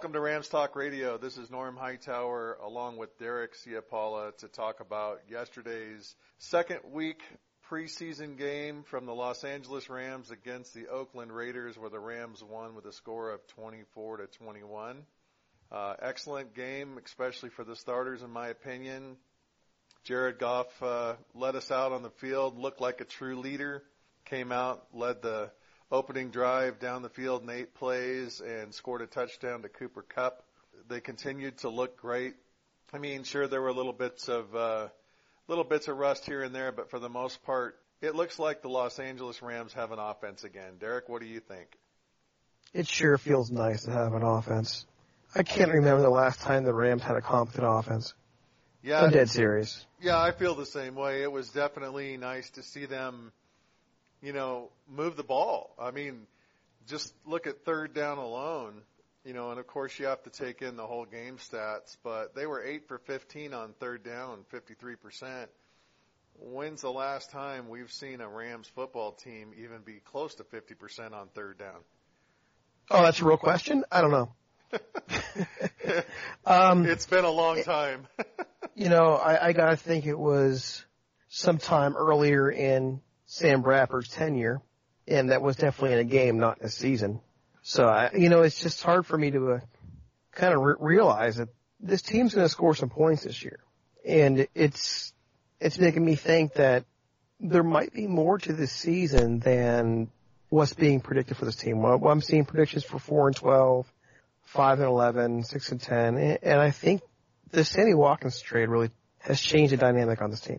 Welcome to Rams Talk Radio. This is Norm Hightower along with Derek Ciapala to talk about yesterday's second week preseason game from the Los Angeles Rams against the Oakland Raiders where the Rams won with a score of 24 to 21. Uh, excellent game, especially for the starters in my opinion. Jared Goff uh, led us out on the field, looked like a true leader, came out, led the opening drive down the field in eight plays and scored a touchdown to Cooper Kupp. They continued to look great. I mean, sure there were little bits of uh, little bits of rust here and there, but for the most part, it looks like the Los Angeles Rams have an offense again. Derek, what do you think? It sure feels nice to have an offense. I can't remember the last time the Rams had a competent offense. Yeah, I'm dead serious. Yeah, I feel the same way. It was definitely nice to see them you know, move the ball. I mean, just look at third down alone, you know, and of course you have to take in the whole game stats, but they were 8 for 15 on third down, 53%. When's the last time we've seen a Rams football team even be close to 50% on third down? Oh, that's a real question? I don't know. um, it's been a long time. you know, I, I gotta think it was sometime earlier in Sam Bradford's tenure, and that was definitely in a game, not a season. So, I, you know, it's just hard for me to uh, kind of re- realize that this team's going to score some points this year, and it's it's making me think that there might be more to this season than what's being predicted for this team. Well, I'm seeing predictions for four and 12, five and 11, six and 10, and I think the Sammy Watkins trade really has changed the dynamic on this team.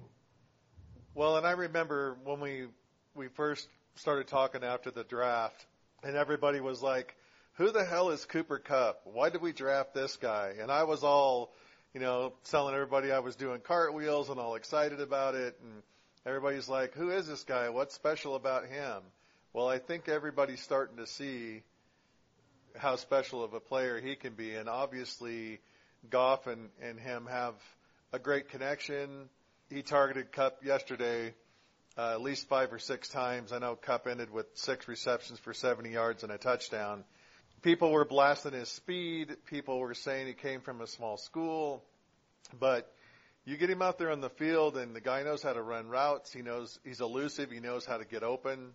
Well, and I remember when we we first started talking after the draft, and everybody was like, "Who the hell is Cooper Kupp? Why did we draft this guy?" And I was all, you know, telling everybody I was doing cartwheels and all excited about it, and everybody's like, "Who is this guy? What's special about him?" Well, I think everybody's starting to see how special of a player he can be, and obviously, Goff and and him have a great connection he targeted Kupp yesterday uh, at least five or six times. I know Kupp ended with six receptions for 70 yards and a touchdown. People were blasting his speed. People were saying he came from a small school, but you get him out there on the field and the guy knows how to run routes. He knows he's elusive. He knows how to get open.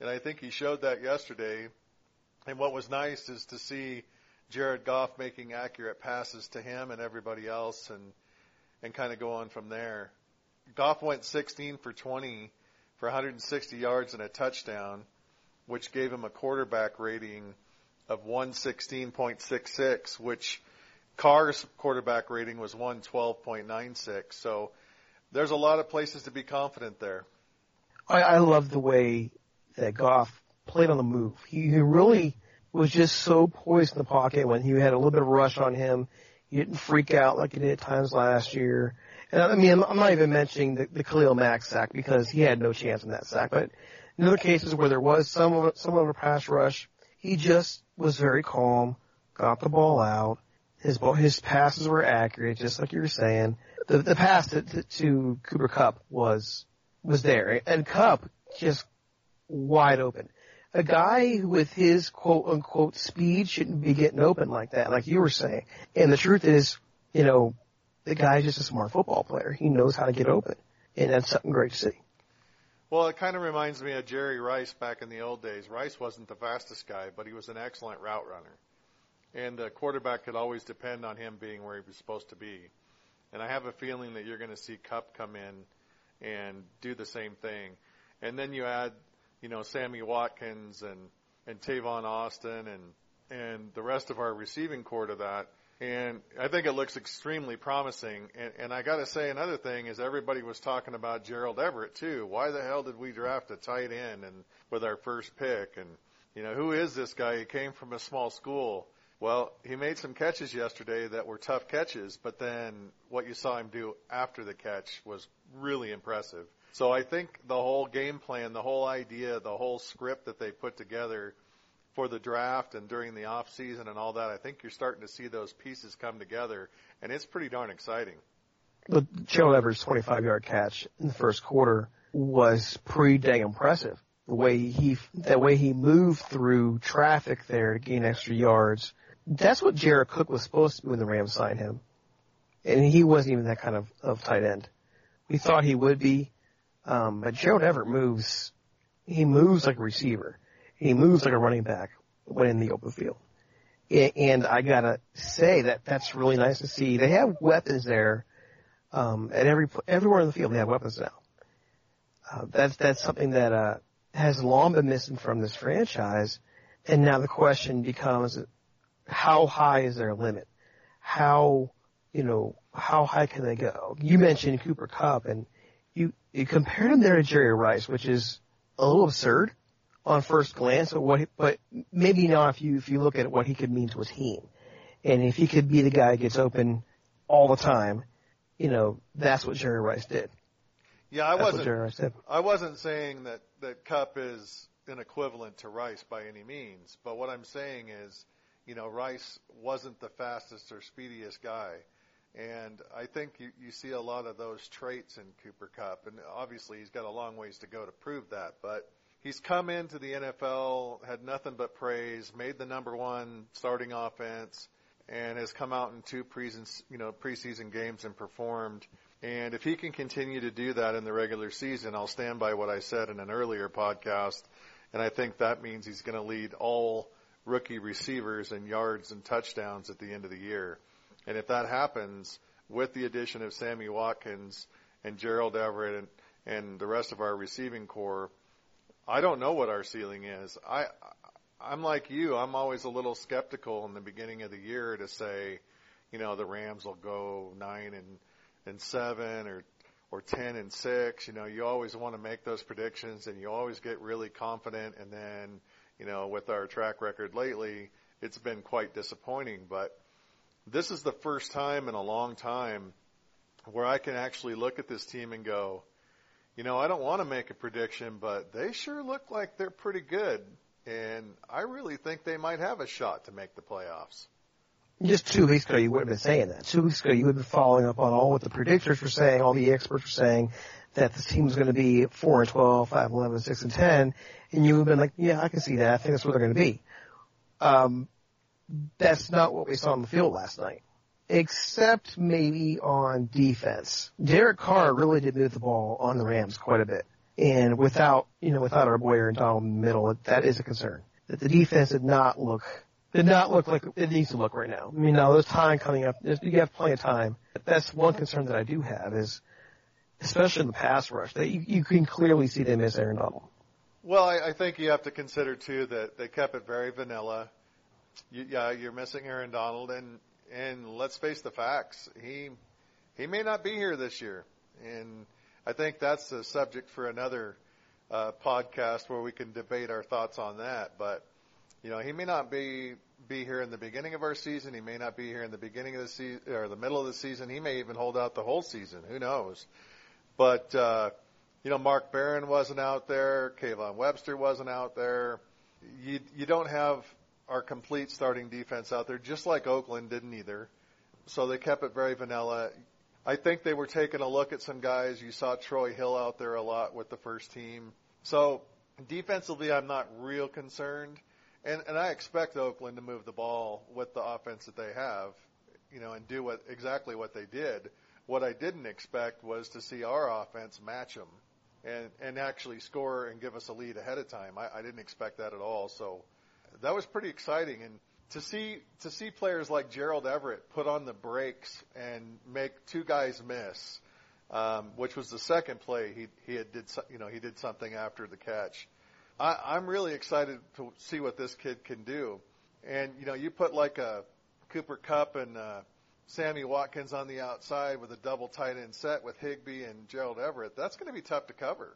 And I think he showed that yesterday. And what was nice is to see Jared Goff making accurate passes to him and everybody else and, and kind of go on from there. Goff went 16 for 20 for 160 yards and a touchdown, which gave him a quarterback rating of 116.66, which Carr's quarterback rating was 112.96. So there's a lot of places to be confident there. I, I love the way that Goff played on the move. He, he really was just so poised in the pocket when he had a little bit of rush on him. He didn't freak out like he did at times last year. And I mean, I'm, not even mentioning the, the Khalil Mack sack because he had no chance in that sack. But in other cases where there was some of, some of a pass rush, he just was very calm, got the ball out. His ball, his passes were accurate, just like you were saying. The the pass to, to, to Cooper Kupp was was there, and Kupp just wide open. A guy with his quote unquote speed shouldn't be getting open like that, like you were saying. And the truth is, you know, the guy's just a smart football player. He knows how to get open, and that's something great to see. Well, it kind of reminds me of Jerry Rice back in the old days. Rice wasn't the fastest guy, but he was an excellent route runner. And the quarterback could always depend on him being where he was supposed to be. And I have a feeling that you're going to see Kupp come in and do the same thing. And then you add, you know, Sammy Watkins and, and Tavon Austin and, and the rest of our receiving corps to that and I think it looks extremely promising. And, and I got to say another thing is everybody was talking about Gerald Everett too. Why the hell did we draft a tight end and with our first pick? And you know who is this guy? He came from a small school. Well, he made some catches yesterday that were tough catches, but then what you saw him do after the catch was really impressive. So I think the whole game plan, the whole idea, the whole script that they put together for the draft and during the off season and all that. I think you're starting to see those pieces come together, and it's pretty darn exciting. The Gerald Everett's 25 yard catch in the first quarter was pretty dang impressive. The way he, the way he moved through traffic there to gain extra yards. That's what Jared Cook was supposed to do when the Rams signed him. And he wasn't even that kind of, of tight end. We thought he would be. Um, but Gerald Everett moves, he moves like a receiver he moves like a running back when in the open field. And I gotta say that that's really nice to see. They have weapons there, um, at every, everywhere in the field they have weapons now. Uh, that's, that's something that, uh, has long been missing from this franchise. And now the question becomes, how high is their limit? How, you know, how high can they go? You mentioned Cooper Kupp and you, you compared him there to Jerry Rice, which is a little absurd on first glance, but what, but maybe not if you if you look at what he could mean to a team, and if he could be the guy that gets open all the time, you know, that's what Jerry Rice did. Yeah, I that's wasn't. I wasn't saying that that Kupp is an equivalent to Rice by any means, but what I'm saying is, you know, Rice wasn't the fastest or speediest guy. And I think you, you see a lot of those traits in Cooper Kupp, and obviously he's got a long ways to go to prove that. But he's come into the NFL, had nothing but praise, made the number one starting offense, and has come out in two preseason, you know, preseason games and performed. And if he can continue to do that in the regular season, I'll stand by what I said in an earlier podcast. And I think that means he's going to lead all rookie receivers in yards and touchdowns at the end of the year. And if that happens with the addition of Sammy Watkins and Gerald Everett and, and the rest of our receiving corps, I don't know what our ceiling is. I, I'm like you. I'm always a little skeptical in the beginning of the year to say, you know, the Rams will go nine and and seven or or ten and six. You know, you always want to make those predictions, and you always get really confident. And then, you know, with our track record lately, it's been quite disappointing. But this is the first time in a long time where I can actually look at this team and go, you know, I don't want to make a prediction, but they sure look like they're pretty good. And I really think they might have a shot to make the playoffs. Just two weeks ago, you would have been saying that. Two weeks ago, you would have been following up on all what the predictors were saying, all the experts were saying, that this team was going to be 4 and 12, 5 and 11, 6 and 10, and you would have been like, yeah, I can see that. I think that's where they're going to be. Um, that's not what we saw on the field last night. Except maybe on defense. Derek Carr really did move the ball on the Rams quite a bit. And without, you know, without our boy Aaron Donald in the middle, that is a concern. That the defense did not look, did not look like it needs to look right now. I mean, now there's time coming up. You have plenty of time. That's one concern that I do have is, especially in the pass rush, that you, you can clearly see they miss Aaron Donald. Well, I, I think you have to consider too that they kept it very vanilla. You, yeah, you're missing Aaron Donald, and and let's face the facts. He he may not be here this year, and I think that's a subject for another uh, podcast where we can debate our thoughts on that. But you know, he may not be be here in the beginning of our season. He may not be here in the beginning of the season or the middle of the season. He may even hold out the whole season. Who knows? But uh, you know, Mark Barron wasn't out there. Kayvon Webster wasn't out there. You you don't have our complete starting defense out there, just like Oakland didn't either. So they kept it very vanilla. I think they were taking a look at some guys. You saw Troy Hill out there a lot with the first team. So defensively, I'm not real concerned. And, and I expect Oakland to move the ball with the offense that they have, you know, and do what exactly what they did. What I didn't expect was to see our offense match them and and actually score and give us a lead ahead of time. I, I didn't expect that at all. So that was pretty exciting. And to see to see players like Gerald Everett put on the brakes and make two guys miss, um, which was the second play he he had did you know he did something after the catch. I, I'm really excited to see what this kid can do. And you know you put like a Cooper Kupp and uh, Sammy Watkins on the outside with a double tight end set with Higbee and Gerald Everett. That's going to be tough to cover,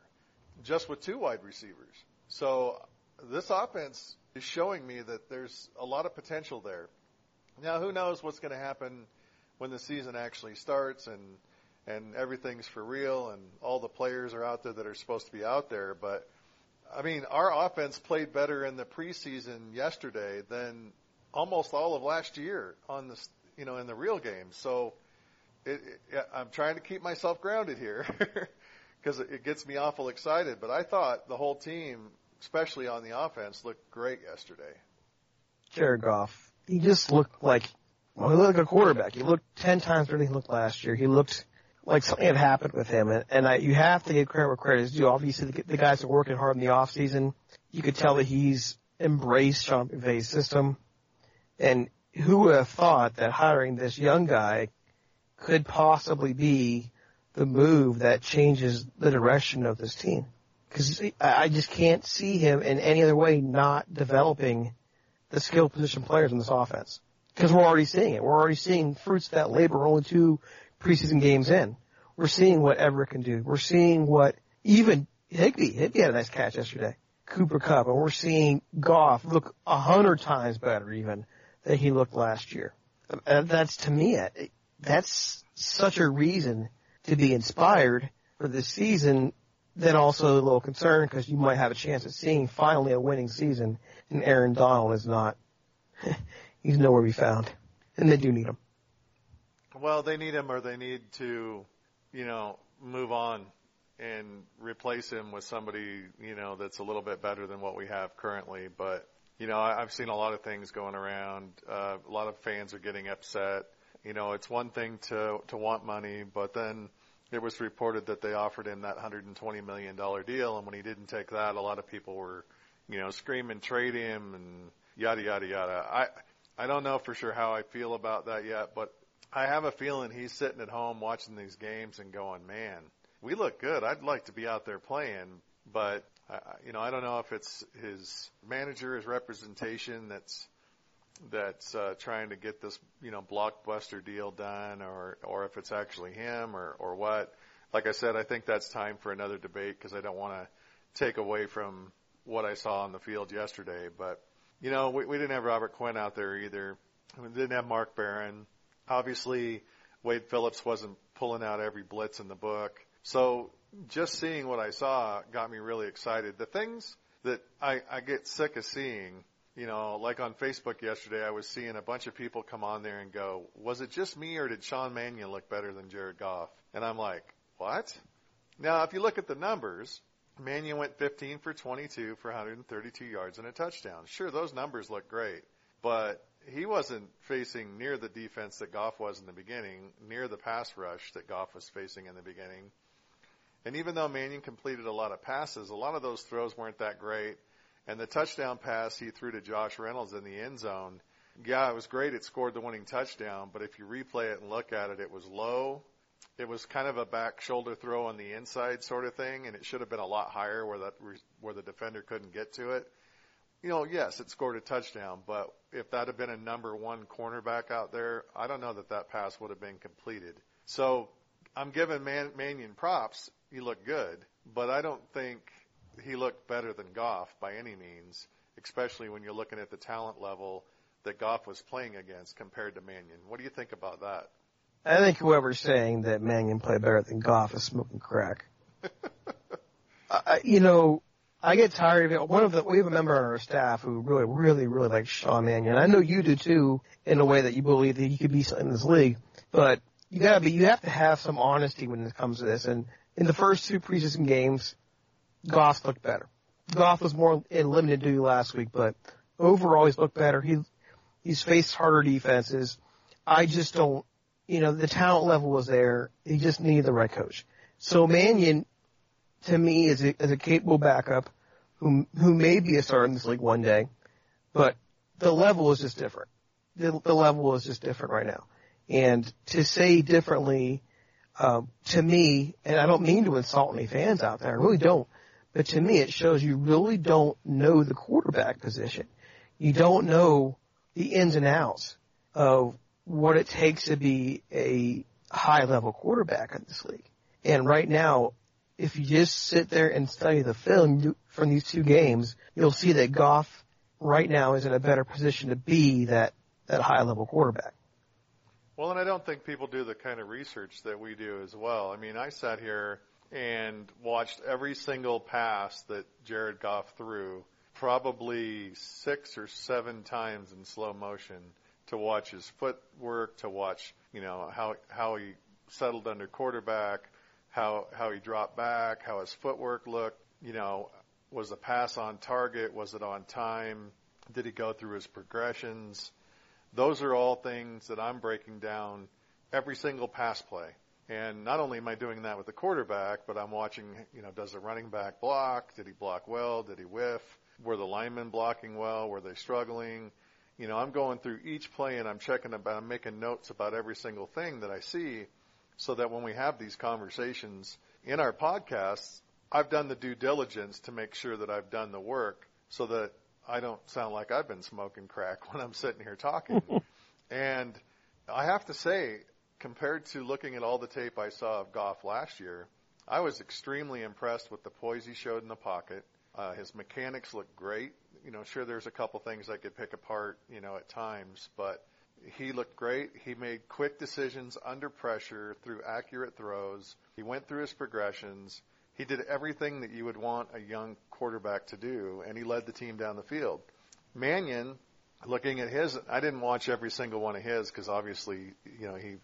just with two wide receivers. So this offense is showing me that there's a lot of potential there. Now, who knows what's going to happen when the season actually starts and and everything's for real and all the players are out there that are supposed to be out there. But I mean, our offense played better in the preseason yesterday than almost all of last year on the you know in the real game. So it, it, I'm trying to keep myself grounded here because it, it gets me awful excited. But I thought the whole team especially on the offense, looked great yesterday. Jared Goff, he just looked like well, he looked like a quarterback. He looked ten times better than he looked last year. He looked like something had happened with him, and, and I, you have to give credit where credit is due. Obviously, the, the guys are working hard in the off season. You could tell that he's embraced Sean McVay's system, and who would have thought that hiring this young guy could possibly be the move that changes the direction of this team? Because I just can't see him in any other way not developing the skill position players in this offense. Because we're already seeing it. We're already seeing fruits of that labor only two preseason games in. We're seeing what Everett can do. We're seeing what even Higbee, Higbee had a nice catch yesterday. Cooper Kupp, and we're seeing Goff look a hundred times better even than he looked last year. That's to me, that's such a reason to be inspired for this season then also a little concerned because you might have a chance of seeing finally a winning season, and Aaron Donald is not. he's nowhere to be found, and they do need him. Well, they need him, or they need to, you know, move on and replace him with somebody, you know, that's a little bit better than what we have currently. But you know, I, I've seen a lot of things going around. Uh, a lot of fans are getting upset. You know, it's one thing to to want money, but then it was reported that they offered him that $120 million deal, and when he didn't take that, a lot of people were, you know, screaming trade him and yada yada yada. I I don't know for sure how I feel about that yet, but I have a feeling he's sitting at home watching these games and going, "Man, we look good. I'd like to be out there playing." But I, you know, I don't know if it's his manager, his representation that's that's uh, trying to get this, you know, blockbuster deal done, or or if it's actually him, or or what. Like I said, I think that's time for another debate because I don't want to take away from what I saw on the field yesterday. But you know, we, we didn't have Robert Quinn out there either. We didn't have Mark Barron. Obviously, Wade Phillips wasn't pulling out every blitz in the book. So just seeing what I saw got me really excited. The things that I, I get sick of seeing you know, like on Facebook yesterday, I was seeing a bunch of people come on there and go, was it just me or did Sean Mannion look better than Jared Goff? And I'm like, what? Now, if you look at the numbers, Mannion went 15 for 22 for 132 yards and a touchdown. Sure, those numbers look great, but he wasn't facing near the defense that Goff was in the beginning, near the pass rush that Goff was facing in the beginning. And even though Mannion completed a lot of passes, a lot of those throws weren't that great. And the touchdown pass he threw to Josh Reynolds in the end zone, yeah, it was great. It scored the winning touchdown, but if you replay it and look at it, it was low. It was kind of a back shoulder throw on the inside sort of thing, and it should have been a lot higher where that where the defender couldn't get to it. You know, yes, it scored a touchdown, but if that had been a number one cornerback out there, I don't know that that pass would have been completed. So I'm giving Man- Mannion props. He looked good, but I don't think he looked better than Goff by any means, especially when you're looking at the talent level that Goff was playing against compared to Mannion. What do you think about that? I think whoever's saying that Mannion played better than Goff is smoking crack. I, you know, I get tired of it. One of the, we have a member on our staff who really, really, really likes Sean Mannion. I know you do too, in a way that you believe that he could be in this league. But you gotta be, you have to have some honesty when it comes to this. And in the first two preseason games, Goff looked better. Goff was more in limited duty last week, but overall he's looked better. He, he's faced harder defenses. I just don't, you know, the talent level was there. He just needed the right coach. So Mannion, to me, is a, is a capable backup who, who may be a star in this league one day, but the level is just different. The, the level is just different right now. And to say differently, um, to me, and I don't mean to insult any fans out there, I really don't, but to me it shows you really don't know the quarterback position. You don't know the ins and outs of what it takes to be a high level quarterback in this league. And right now, if you just sit there and study the film from these two games, you'll see that Goff right now is in a better position to be that, that high level quarterback. Well, and I don't think people do the kind of research that we do as well. I mean, I sat here and watched every single pass that Jared Goff threw probably six or seven times in slow motion to watch his footwork, to watch, you know, how, how he settled under quarterback, how, how he dropped back, how his footwork looked, you know, was the pass on target? Was it on time? Did he go through his progressions? Those are all things that I'm breaking down every single pass play. And not only am I doing that with the quarterback, but I'm watching, you know, does the running back block? Did he block well? Did he whiff? Were the linemen blocking well? Were they struggling? You know, I'm going through each play and I'm checking about, I'm making notes about every single thing that I see so that when we have these conversations in our podcasts, I've done the due diligence to make sure that I've done the work so that I don't sound like I've been smoking crack when I'm sitting here talking. and I have to say, compared to looking at all the tape I saw of Goff last year, I was extremely impressed with the poise he showed in the pocket. Uh, his mechanics looked great. You know, sure, there's a couple things I could pick apart, you know, at times, but he looked great. He made quick decisions under pressure through accurate throws. He went through his progressions. He did everything that you would want a young quarterback to do, and he led the team down the field. Mannion, looking at his, I didn't watch every single one of his because obviously, you know, he,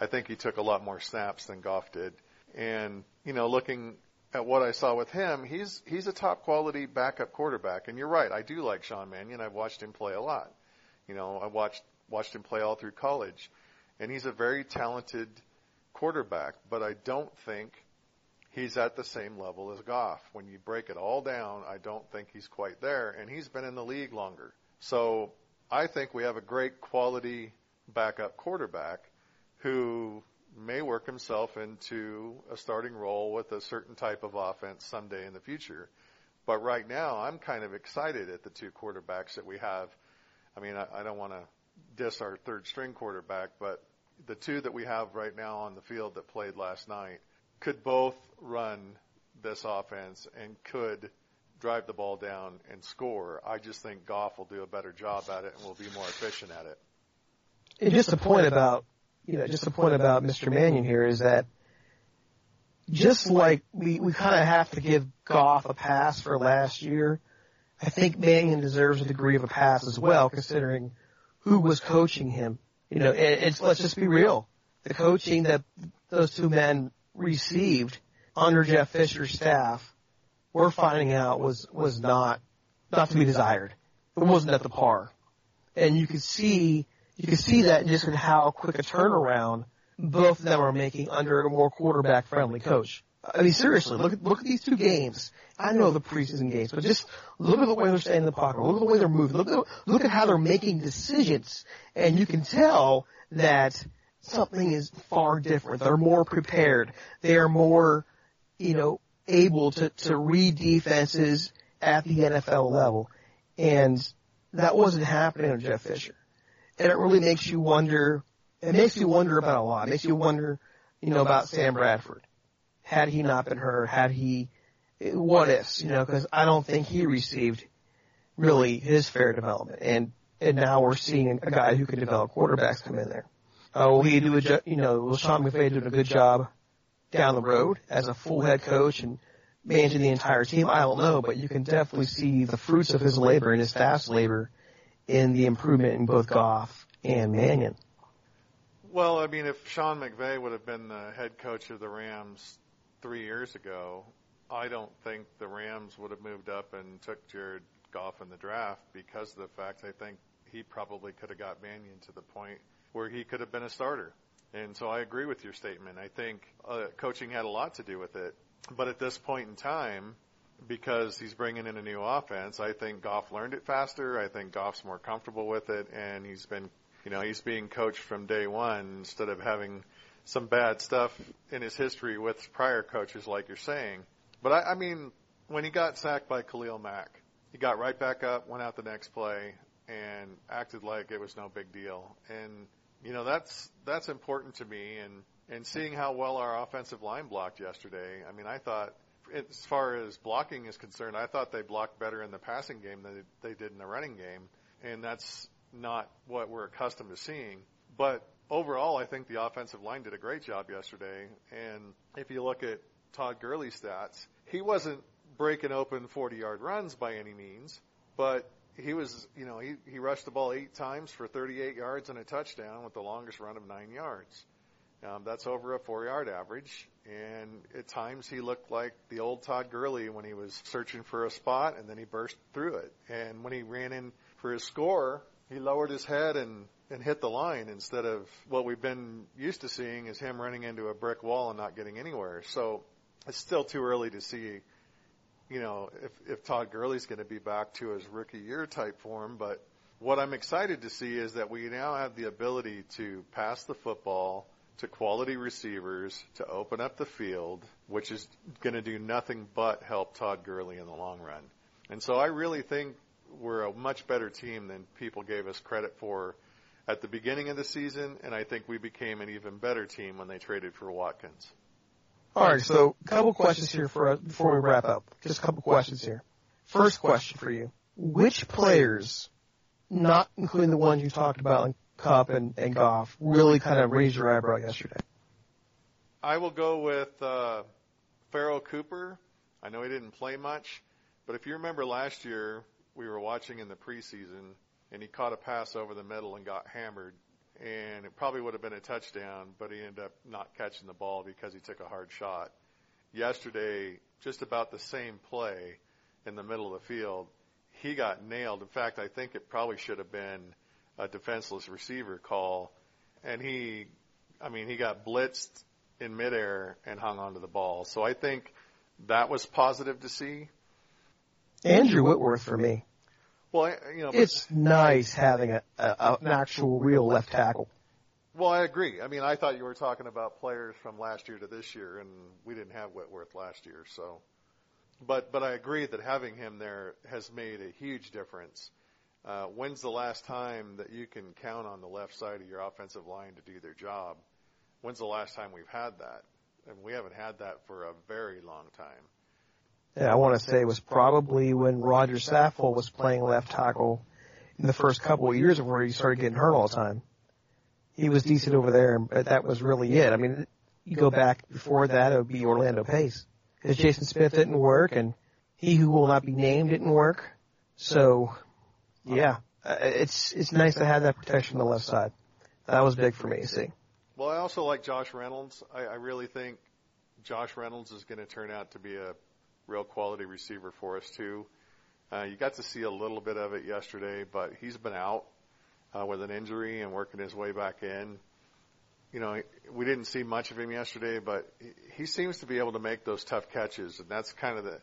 I think he took a lot more snaps than Goff did. And, you know, looking at what I saw with him, he's, he's a top quality backup quarterback. And you're right, I do like Sean Mannion. I've watched him play a lot. You know, I watched, watched him play all through college. And he's a very talented quarterback, but I don't think he's at the same level as Goff. When you break it all down, I don't think he's quite there, and he's been in the league longer. So I think we have a great quality backup quarterback who may work himself into a starting role with a certain type of offense someday in the future. But right now, I'm kind of excited at the two quarterbacks that we have. I mean, I, I don't want to diss our third string quarterback, but the two that we have right now on the field that played last night could both run this offense and could drive the ball down and score. I just think Goff will do a better job at it and will be more efficient at it. And just a point about, you know, just a point about Mr. Mannion here is that just like we, we kind of have to give Goff a pass for last year, I think Mannion deserves a degree of a pass as well, considering who was coaching him. You know, and it's, let's just be real. The coaching that those two men received under Jeff Fisher's staff, we're finding out was was not not to be desired. It wasn't at the par, and you could see you could see that just in how quick a turnaround both of them are making under a more quarterback friendly coach. I mean, seriously, look at look at these two games. I know the preseason games, but just look at the way they're staying in the pocket. Look at the way they're moving. Look at look at how they're making decisions, and you can tell that something is far different. They're more prepared. They are more, you know, able to to read defenses at the NFL level, and that wasn't happening with Jeff Fisher. And it really makes you wonder. It makes you wonder about a lot. It makes you wonder, you know, about Sam Bradford had he not been hurt, had he, what ifs, you know, because I don't think he received really his fair development. And, and now we're seeing a guy who can develop quarterbacks come in there. Uh, will he do a, you know, will Sean McVay doing a good job down the road as a full head coach and managing the entire team? I don't know, but you can definitely see the fruits of his labor and his staff's labor in the improvement in both Goff and Mannion. Well, I mean, if Sean McVay would have been the head coach of the Rams three years ago, I don't think the Rams would have moved up and took Jared Goff in the draft because of the fact I think he probably could have got Mannion to the point where he could have been a starter. And so I agree with your statement. I think uh, coaching had a lot to do with it. But at this point in time, because he's bringing in a new offense, I think Goff learned it faster. I think Goff's more comfortable with it, and he's been, you know, he's being coached from day one instead of having some bad stuff in his history with prior coaches, like you're saying. But I, I mean, when he got sacked by Khalil Mack, he got right back up, went out the next play, and acted like it was no big deal. And you know that's that's important to me. And and seeing how well our offensive line blocked yesterday, I mean, I thought as far as blocking is concerned, I thought they blocked better in the passing game than they did in the running game, and that's not what we're accustomed to seeing. But overall, I think the offensive line did a great job yesterday. And if you look at Todd Gurley's stats, he wasn't breaking open 40 yard runs by any means, but he was, you know, he, he rushed the ball eight times for 38 yards and a touchdown with the longest run of nine yards. Um, that's over a four yard average. And at times he looked like the old Todd Gurley when he was searching for a spot and then he burst through it. And when he ran in for his score, he lowered his head and and hit the line instead of what we've been used to seeing is him running into a brick wall and not getting anywhere. So it's still too early to see, you know, if, if Todd Gurley's going to be back to his rookie year type form. But what I'm excited to see is that we now have the ability to pass the football to quality receivers to open up the field, which is going to do nothing but help Todd Gurley in the long run. And so I really think we're a much better team than people gave us credit for at the beginning of the season, and I think we became an even better team when they traded for Watkins. All right, so a couple questions here for us before we wrap up. Just a couple questions here. First question for you: Which players, not including the ones you talked about Kupp and, and Goff, really kind of raised your eyebrow yesterday? I will go with uh, Pharoh Cooper. I know he didn't play much, but if you remember last year, we were watching in the preseason and he caught a pass over the middle and got hammered. And it probably would have been a touchdown, but he ended up not catching the ball because he took a hard shot. Yesterday, just about the same play in the middle of the field, he got nailed. In fact, I think it probably should have been a defenseless receiver call. And he, I mean, he got blitzed in midair and hung onto the ball. So I think that was positive to see. Andrew Whitworth for me. Well, you know, it's nice having a, a, an actual real left tackle. Well, I agree. I mean, I thought you were talking about players from last year to this year, and we didn't have Whitworth last year, so. But but I agree that having him there has made a huge difference. Uh, when's the last time that you can count on the left side of your offensive line to do their job? When's the last time we've had that? And we haven't had that for a very long time and I want to say it was probably when Roger Saffold was playing left tackle in the first couple of years of where he started getting hurt all the time. He was decent over there, but that was really it. I mean, you go back before that, it would be Orlando Pace. Because Jason Smith didn't work, and he who will not be named didn't work. So, yeah, uh, it's it's nice to have that protection on the left side. That was big for me, see. Well, I also like Josh Reynolds. I, I really think Josh Reynolds is going to turn out to be a real quality receiver for us too. Uh, you got to see a little bit of it yesterday, but he's been out uh, with an injury and working his way back in. You know, we didn't see much of him yesterday, but he seems to be able to make those tough catches, and that's kind of the.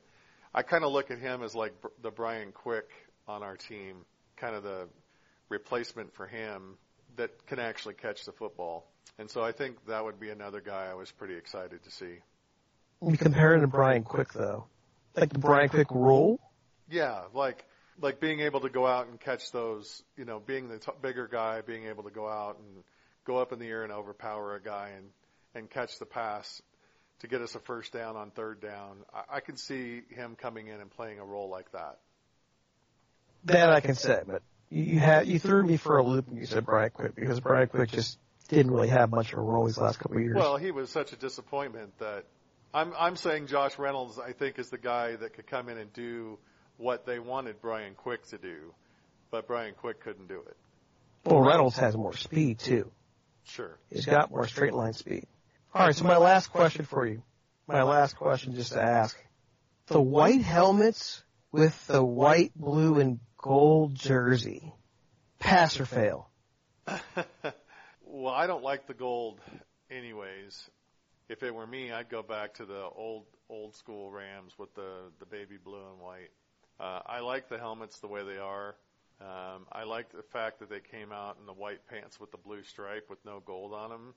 I kind of look at him as like the Brian Quick on our team, kind of the replacement for him that can actually catch the football. And so I think that would be another guy I was pretty excited to see. You compare him to Brian Quick though, like the Brian Quick role. Yeah, like like being able to go out and catch those, you know, being the t- bigger guy, being able to go out and go up in the air and overpower a guy and and catch the pass to get us a first down on third down. I, I can see him coming in and playing a role like that. That I can say, but you had you threw me for a loop when you said Brian Quick because Brian Quick just didn't really have much of a role these last couple of years. Well, he was such a disappointment that I'm I'm saying Josh Reynolds I think is the guy that could come in and do what they wanted Brian Quick to do, but Brian Quick couldn't do it. Well, Reynolds has more speed too. Sure. He's got more straight line speed. All right, so my last question for you. My last question just to ask. The white helmets with the white, blue, and gold jersey. Pass or fail? well, I don't like the gold anyways. If it were me, I'd go back to the old old school Rams with the the baby blue and white. Uh, I like the helmets the way they are. Um, I like the fact that they came out in the white pants with the blue stripe with no gold on them.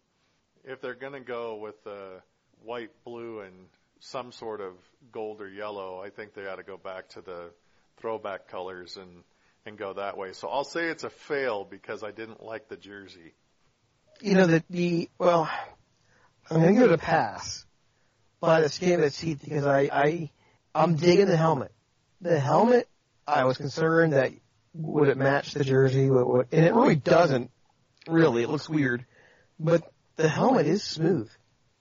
If they're to go with the white, blue, and some sort of gold or yellow, I think they ought to go back to the throwback colors and and go that way. So I'll say it's a fail because I didn't like the jersey. You know that the well, I'm to give it a pass, but it's gave it teeth because I I I'm digging the helmet. The helmet, I was concerned that would it match the jersey, and it really doesn't. Really, it looks weird, but the helmet is smooth.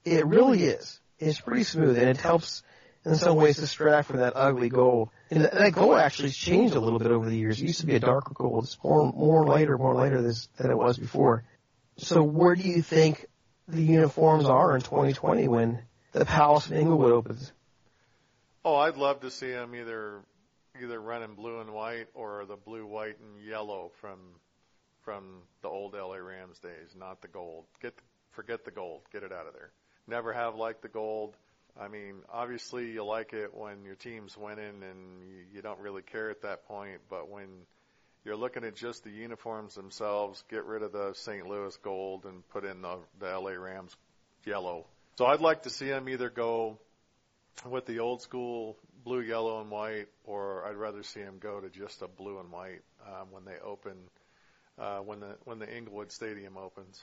It really is. It's pretty smooth, and it helps in some ways distract from that ugly gold. And that gold actually has changed a little bit over the years. It used to be a darker gold. It's more, more lighter, more lighter this, than it was before. So where do you think the uniforms are in 2020 when the Palace in Inglewood opens? Oh, I'd love to see them either either running blue and white or the blue, white, and yellow from from the old LA Rams days, not the gold. Get forget the gold. Get it out of there. Never have liked the gold. I mean, obviously you like it when your team's winning and you, you don't really care at that point, but when you're looking at just the uniforms themselves, get rid of the St. Louis gold and put in the, the LA Rams yellow. So I'd like to see them either go with the old school blue, yellow, and white, or I'd rather see them go to just a blue and white um, when they open, uh, when the when the Inglewood Stadium opens.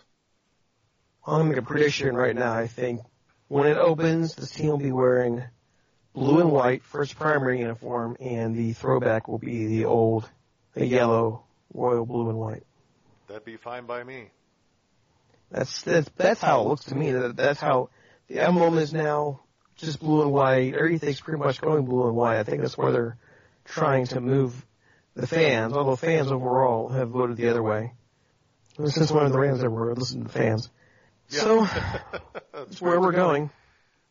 I'm gonna a prediction right now. I think when it opens, this team will be wearing blue and white first primary uniform, and the throwback will be the old, the yellow, royal blue and white. That'd be fine by me. That's that's that's how it looks to me. That, that's how the emblem is now just blue and white. Everything's pretty much going blue and white. I think that's where they're trying to move the fans, although fans overall have voted the other way. Since one of the Rams ever listened to fans. Yeah. So that's where we're going.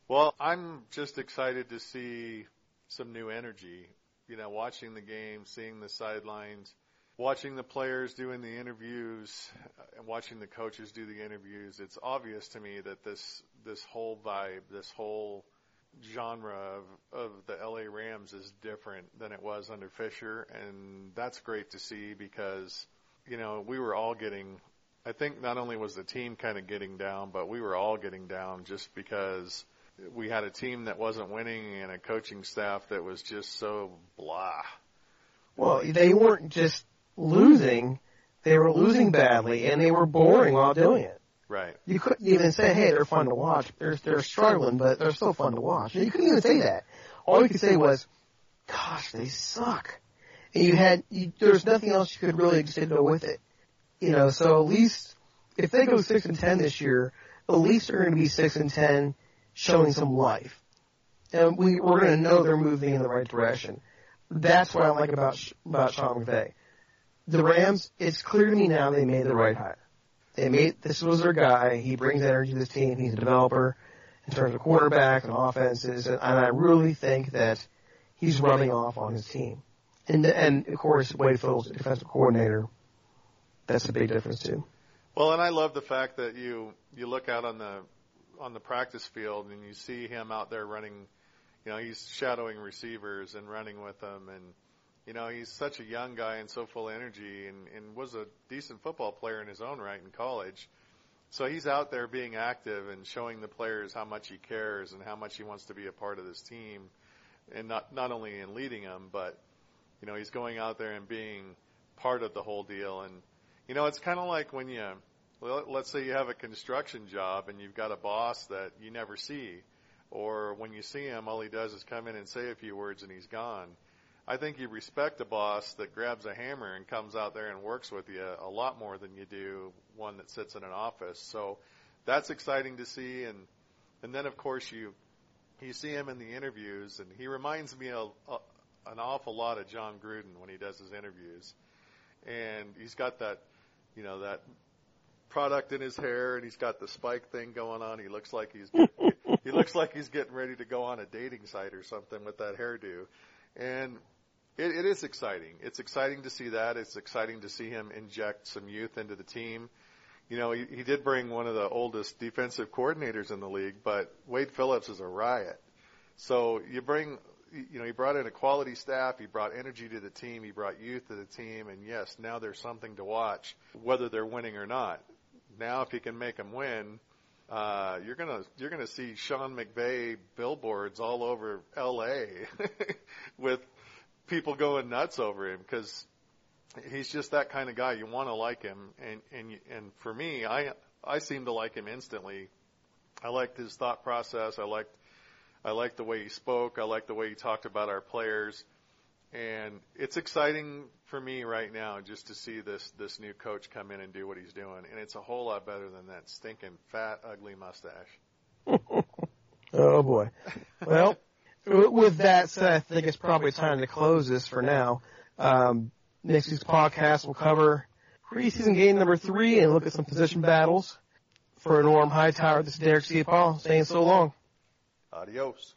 Well, I'm just excited to see some new energy. You know, watching the game, seeing the sidelines, watching the players doing the interviews, uh, and watching the coaches do the interviews. It's obvious to me that this this whole vibe, this whole genre of, of the LA Rams is different than it was under Fisher, and that's great to see because you know we were all getting. I think not only was the team kind of getting down, but we were all getting down just because we had a team that wasn't winning and a coaching staff that was just so blah. Well, they weren't just losing; they were losing badly, and they were boring while doing it. Right. You couldn't even say, "Hey, they're fun to watch." They're they're struggling, but they're still fun to watch. You couldn't even say that. All you could say was, "Gosh, they suck." And you had you, there's nothing else you could really just go with it. You know, so at least if they go six and ten this year, at least they're going to be six and ten, showing some life, and we we're going to know they're moving in the right direction. That's what I like about about Sean McVay. The Rams, it's clear to me now they made the right hire. They made this was their guy. He brings energy to this team. He's a developer, in terms of quarterback and offenses, and, and I really think that he's rubbing off on his team. And and of course Wade Phillips, defensive coordinator, that's a big difference too. Well, and I love the fact that you you look out on the on the practice field and you see him out there running. You know, he's shadowing receivers and running with them, and you know he's such a young guy and so full of energy, and and was a decent football player in his own right in college. So he's out there being active and showing the players how much he cares and how much he wants to be a part of this team, and not not only in leading them, but you know he's going out there and being part of the whole deal. And you know it's kind of like when you let's say you have a construction job and you've got a boss that you never see, or when you see him, all he does is come in and say a few words and he's gone. I think you respect a boss that grabs a hammer and comes out there and works with you a lot more than you do one that sits in an office. So that's exciting to see. And and then of course you you see him in the interviews, and he reminds me of, uh, an awful lot of Jon Gruden when he does his interviews. And he's got that, you know, that product in his hair, and he's got the spike thing going on. He looks like he's he looks like he's getting ready to go on a dating site or something with that hairdo, and it, it is exciting. It's exciting to see that. It's exciting to see him inject some youth into the team. You know, he, he did bring one of the oldest defensive coordinators in the league, but Wade Phillips is a riot. So you bring, you know, he brought in a quality staff. He brought energy to the team. He brought youth to the team. And yes, now there's something to watch, whether they're winning or not now if he can make them win, uh, you're gonna you're gonna see Sean McVay billboards all over L.A. with people going nuts over him because he's just that kind of guy. You want to like him, and and and for me, I I seem to like him instantly. I liked his thought process. I liked I like the way he spoke. I like the way he talked about our players. And it's exciting for me right now just to see this this new coach come in and do what he's doing, and it's a whole lot better than that stinking fat ugly mustache. oh boy. Well, with that said, I think it's probably time to close this for now. Um, next week's podcast will cover preseason game number three and look at some position battles. For Norm Hightower, this is Derek Ciapala saying so long. Adios.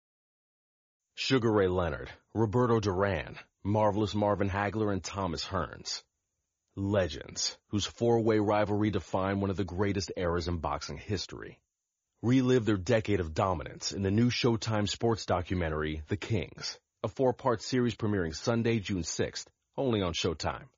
Sugar Ray Leonard, Roberto Duran, Marvelous Marvin Hagler, and Thomas Hearns. Legends, whose four-way rivalry defined one of the greatest eras in boxing history. Relive their decade of dominance in the new Showtime sports documentary, The Kings, a four-part series premiering Sunday, June 6th, only on Showtime.